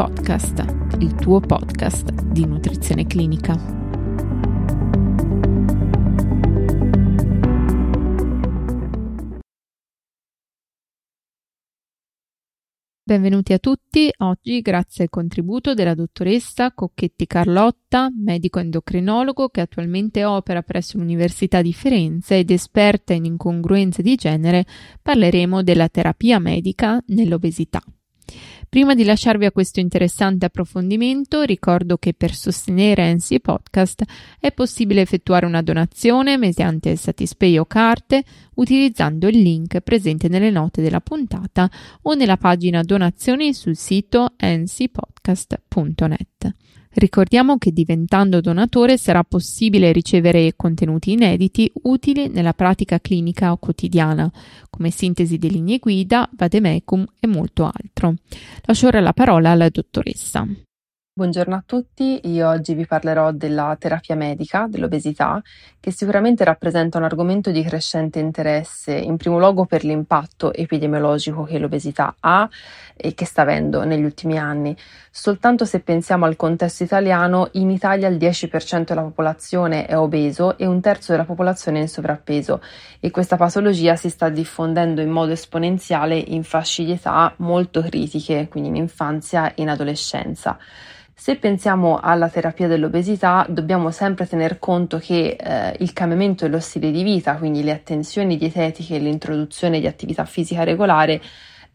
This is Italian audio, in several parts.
Podcast, il tuo podcast di nutrizione clinica. Benvenuti a tutti. Oggi, grazie al contributo della dottoressa Cocchetti Carlotta, medico endocrinologo che attualmente opera presso l'Università di Firenze ed esperta in incongruenze di genere, parleremo della terapia medica nell'obesità. Prima di lasciarvi a questo interessante approfondimento, ricordo che per sostenere NC Podcast è possibile effettuare una donazione mediante Satispay o carte utilizzando il link presente nelle note della puntata o nella pagina donazioni sul sito ncpodcast.net. Ricordiamo che diventando donatore sarà possibile ricevere contenuti inediti utili nella pratica clinica o quotidiana, come sintesi di linee guida, vademecum e molto altro. Lascio ora la parola alla dottoressa. Buongiorno a tutti, io oggi vi parlerò della terapia medica dell'obesità, che sicuramente rappresenta un argomento di crescente interesse, in primo luogo per l'impatto epidemiologico che l'obesità ha e che sta avendo negli ultimi anni. Soltanto se pensiamo al contesto italiano, in Italia il 10% della popolazione è obeso e un terzo della popolazione è in sovrappeso e questa patologia si sta diffondendo in modo esponenziale in fasce di età molto critiche, quindi in infanzia e in adolescenza. Se pensiamo alla terapia dell'obesità, dobbiamo sempre tener conto che eh, il cambiamento dello stile di vita, quindi le attenzioni dietetiche e l'introduzione di attività fisica regolare,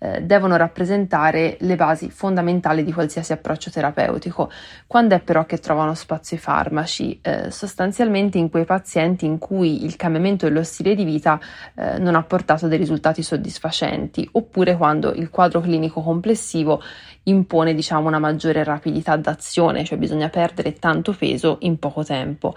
eh, devono rappresentare le basi fondamentali di qualsiasi approccio terapeutico. Quando è però che trovano spazio i farmaci? Eh, sostanzialmente in quei pazienti in cui il cambiamento dello stile di vita eh, non ha portato dei risultati soddisfacenti, oppure quando il quadro clinico complessivo impone diciamo una maggiore rapidità d'azione, cioè bisogna perdere tanto peso in poco tempo.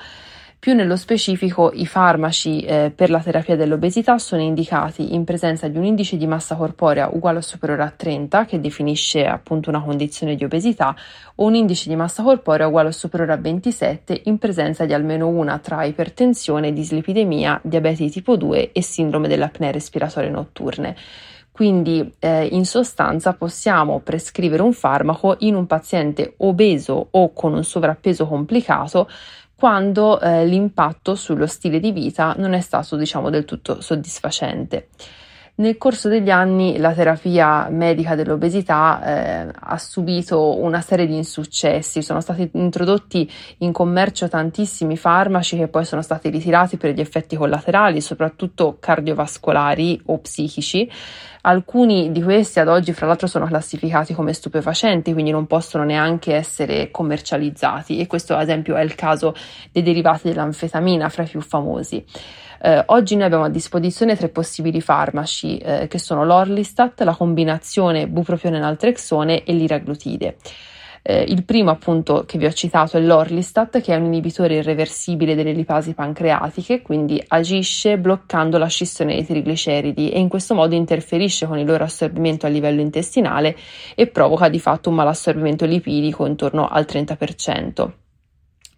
Più nello specifico, i farmaci eh, per la terapia dell'obesità sono indicati in presenza di un indice di massa corporea uguale o superiore a 30, che definisce appunto una condizione di obesità, o un indice di massa corporea uguale o superiore a 27 in presenza di almeno una tra ipertensione, dislipidemia, diabete di tipo 2 e sindrome delle apnee respiratorie notturne. Quindi eh, in sostanza possiamo prescrivere un farmaco in un paziente obeso o con un sovrappeso complicato quando eh, l'impatto sullo stile di vita non è stato diciamo del tutto soddisfacente. Nel corso degli anni la terapia medica dell'obesità eh, ha subito una serie di insuccessi, sono stati introdotti in commercio tantissimi farmaci che poi sono stati ritirati per gli effetti collaterali, soprattutto cardiovascolari o psichici. Alcuni di questi ad oggi, fra l'altro, sono classificati come stupefacenti, quindi non possono neanche essere commercializzati. E questo, ad esempio, è il caso dei derivati dell'anfetamina, fra i più famosi. Eh, oggi noi abbiamo a disposizione tre possibili farmaci eh, che sono l'Orlistat, la combinazione bupropione-naltrexone e l'iraglutide. Eh, il primo appunto che vi ho citato è l'Orlistat che è un inibitore irreversibile delle lipasi pancreatiche, quindi agisce bloccando la scissione dei trigliceridi e in questo modo interferisce con il loro assorbimento a livello intestinale e provoca di fatto un malassorbimento lipidico intorno al 30%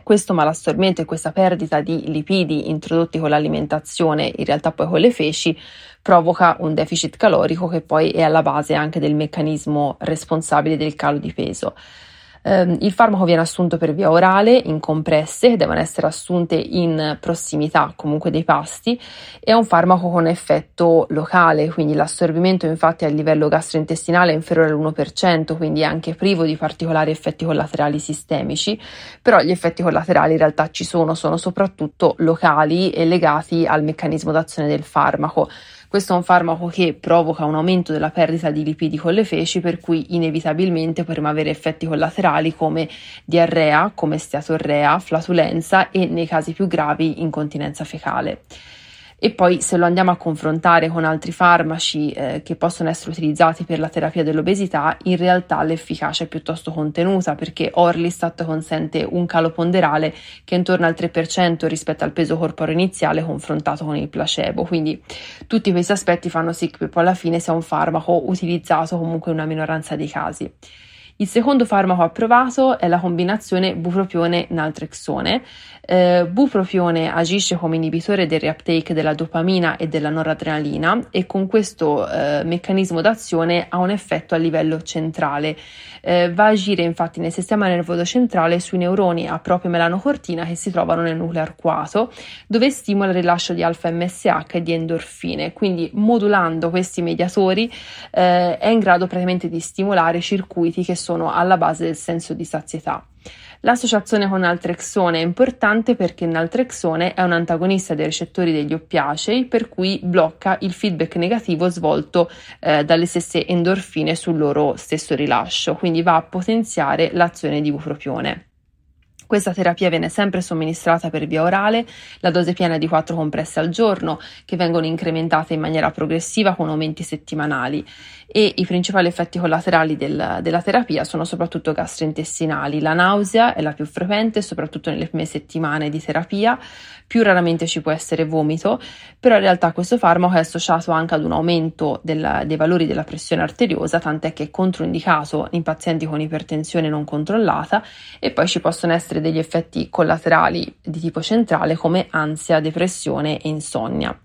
questo malassorbimento e questa perdita di lipidi introdotti con l'alimentazione, in realtà poi con le feci, provoca un deficit calorico che poi è alla base anche del meccanismo responsabile del calo di peso. Um, il farmaco viene assunto per via orale in compresse che devono essere assunte in prossimità comunque dei pasti. È un farmaco con effetto locale, quindi l'assorbimento infatti a livello gastrointestinale è inferiore all'1%, quindi è anche privo di particolari effetti collaterali sistemici, però gli effetti collaterali in realtà ci sono, sono soprattutto locali e legati al meccanismo d'azione del farmaco. Questo è un farmaco che provoca un aumento della perdita di lipidi con le feci, per cui inevitabilmente potremo avere effetti collaterali come diarrea, come steatorrea, flatulenza e nei casi più gravi incontinenza fecale e poi se lo andiamo a confrontare con altri farmaci eh, che possono essere utilizzati per la terapia dell'obesità, in realtà l'efficacia è piuttosto contenuta perché Orlistat consente un calo ponderale che è intorno al 3% rispetto al peso corporeo iniziale confrontato con il placebo, quindi tutti questi aspetti fanno sì che poi alla fine sia un farmaco utilizzato comunque in una minoranza dei casi. Il secondo farmaco approvato è la combinazione bupropione-naltrexone. Eh, bupropione agisce come inibitore del reuptake della dopamina e della noradrenalina e con questo eh, meccanismo d'azione ha un effetto a livello centrale. Eh, va a agire infatti nel sistema nervoso centrale sui neuroni a proprio melanocortina che si trovano nel nucleo arcuato, dove stimola il rilascio di alfa-MSH e di endorfine. Quindi modulando questi mediatori eh, è in grado praticamente di stimolare circuiti che sono sono alla base del senso di sazietà. L'associazione con naltrexone è importante perché naltrexone è un antagonista dei recettori degli oppiacei, per cui blocca il feedback negativo svolto eh, dalle stesse endorfine sul loro stesso rilascio, quindi va a potenziare l'azione di bupropione. Questa terapia viene sempre somministrata per via orale, la dose piena è di 4 compresse al giorno, che vengono incrementate in maniera progressiva con aumenti settimanali e i principali effetti collaterali del, della terapia sono soprattutto gastrointestinali. La nausea è la più frequente, soprattutto nelle prime settimane di terapia, più raramente ci può essere vomito, però in realtà questo farmaco è associato anche ad un aumento del, dei valori della pressione arteriosa, tant'è che è controindicato in pazienti con ipertensione non controllata e poi ci possono essere degli effetti collaterali di tipo centrale come ansia, depressione e insonnia.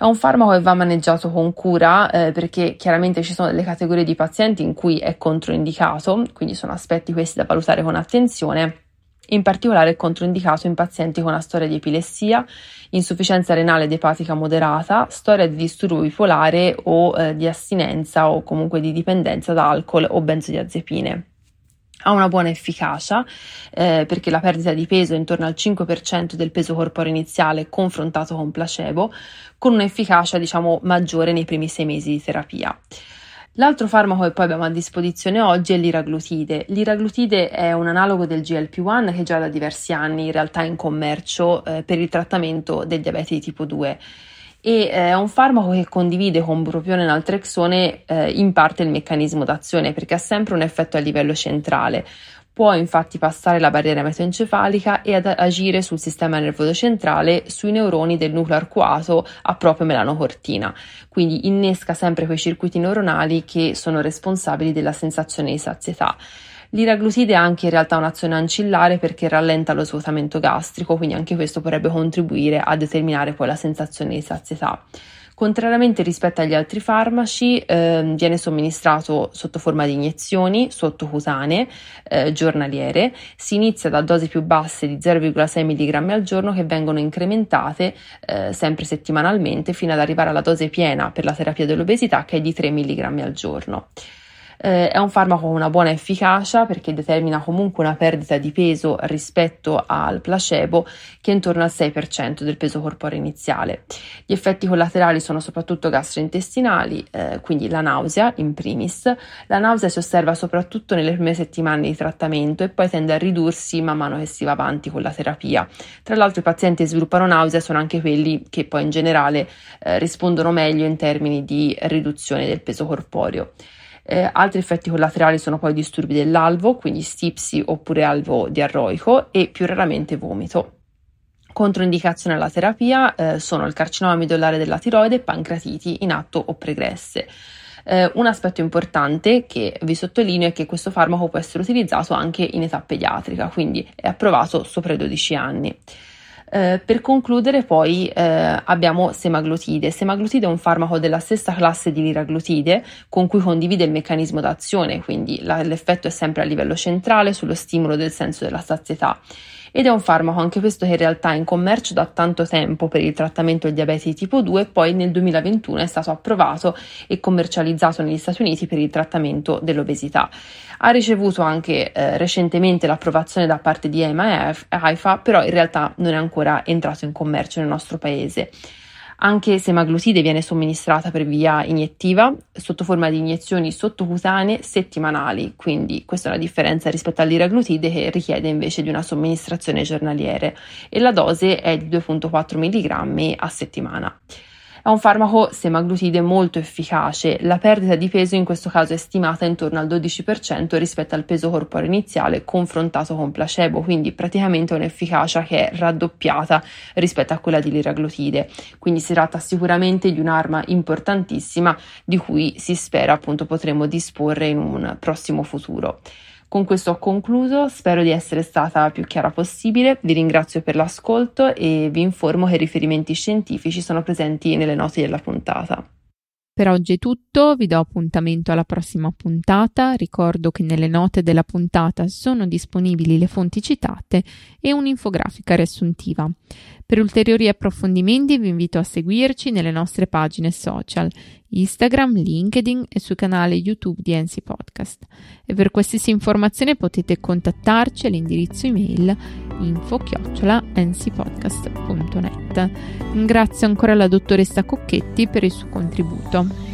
È un farmaco che va maneggiato con cura eh, perché chiaramente ci sono delle categorie di pazienti in cui è controindicato, quindi sono aspetti questi da valutare con attenzione. In particolare è controindicato in pazienti con una storia di epilessia, insufficienza renale ed epatica moderata, storia di disturbo bipolare o eh, di astinenza o comunque di dipendenza da alcol o benzodiazepine ha una buona efficacia eh, perché la perdita di peso è intorno al 5% del peso corporeo iniziale confrontato con placebo, con un'efficacia diciamo maggiore nei primi sei mesi di terapia. L'altro farmaco che poi abbiamo a disposizione oggi è l'iraglutide. L'iraglutide è un analogo del GLP-1 che già da diversi anni in realtà è in commercio eh, per il trattamento del diabete di tipo 2 e eh, è un farmaco che condivide con bupropione e naltrexone eh, in parte il meccanismo d'azione perché ha sempre un effetto a livello centrale. Può infatti passare la barriera metoencefalica e agire sul sistema nervoso centrale sui neuroni del nucleo arcuato a proprio melanocortina, quindi innesca sempre quei circuiti neuronali che sono responsabili della sensazione di sazietà. L'iraglutide ha anche in realtà un'azione ancillare perché rallenta lo svuotamento gastrico, quindi anche questo potrebbe contribuire a determinare poi la sensazione di sazietà. Contrariamente rispetto agli altri farmaci, eh, viene somministrato sotto forma di iniezioni sottocutanee eh, giornaliere. Si inizia da dosi più basse di 0,6 mg al giorno che vengono incrementate eh, sempre settimanalmente fino ad arrivare alla dose piena per la terapia dell'obesità che è di 3 mg al giorno. Eh, è un farmaco con una buona efficacia perché determina comunque una perdita di peso rispetto al placebo che è intorno al 6% del peso corporeo iniziale. Gli effetti collaterali sono soprattutto gastrointestinali, eh, quindi la nausea in primis. La nausea si osserva soprattutto nelle prime settimane di trattamento e poi tende a ridursi man mano che si va avanti con la terapia. Tra l'altro i pazienti che sviluppano nausea sono anche quelli che poi in generale eh, rispondono meglio in termini di riduzione del peso corporeo. Eh, altri effetti collaterali sono poi disturbi dell'alvo, quindi stipsi oppure alvo diarroico e più raramente vomito. Controindicazione alla terapia eh, sono il carcinoma midollare della tiroide e pancreatiti in atto o pregresse. Eh, un aspetto importante che vi sottolineo è che questo farmaco può essere utilizzato anche in età pediatrica, quindi è approvato sopra i 12 anni. Eh, per concludere poi eh, abbiamo semaglutide. Semaglutide è un farmaco della stessa classe di liraglutide con cui condivide il meccanismo d'azione, quindi la, l'effetto è sempre a livello centrale sullo stimolo del senso della sazietà ed è un farmaco anche questo che in realtà è in commercio da tanto tempo per il trattamento del diabete di tipo 2 e poi nel 2021 è stato approvato e commercializzato negli Stati Uniti per il trattamento dell'obesità. Ha ricevuto anche eh, recentemente l'approvazione da parte di EMA e AIFA, però in realtà non è ancora entrato in commercio nel nostro paese. Anche semaglutide viene somministrata per via iniettiva sotto forma di iniezioni sottocutanee settimanali, quindi questa è una differenza rispetto all'iraglutide che richiede invece di una somministrazione giornaliere e la dose è di 2,4 mg a settimana. È un farmaco semaglutide molto efficace, la perdita di peso in questo caso è stimata intorno al 12% rispetto al peso corporeo iniziale confrontato con placebo, quindi praticamente un'efficacia che è raddoppiata rispetto a quella di liraglutide. Quindi si tratta sicuramente di un'arma importantissima di cui si spera appunto potremo disporre in un prossimo futuro. Con questo ho concluso, spero di essere stata più chiara possibile, vi ringrazio per l'ascolto e vi informo che i riferimenti scientifici sono presenti nelle note della puntata. Per oggi è tutto, vi do appuntamento alla prossima puntata, ricordo che nelle note della puntata sono disponibili le fonti citate e un'infografica riassuntiva. Per ulteriori approfondimenti vi invito a seguirci nelle nostre pagine social, Instagram, LinkedIn e sul canale YouTube di NC Podcast. E per qualsiasi informazione potete contattarci all'indirizzo email info-ncpodcast.net. Ringrazio ancora la dottoressa Cocchetti per il suo contributo.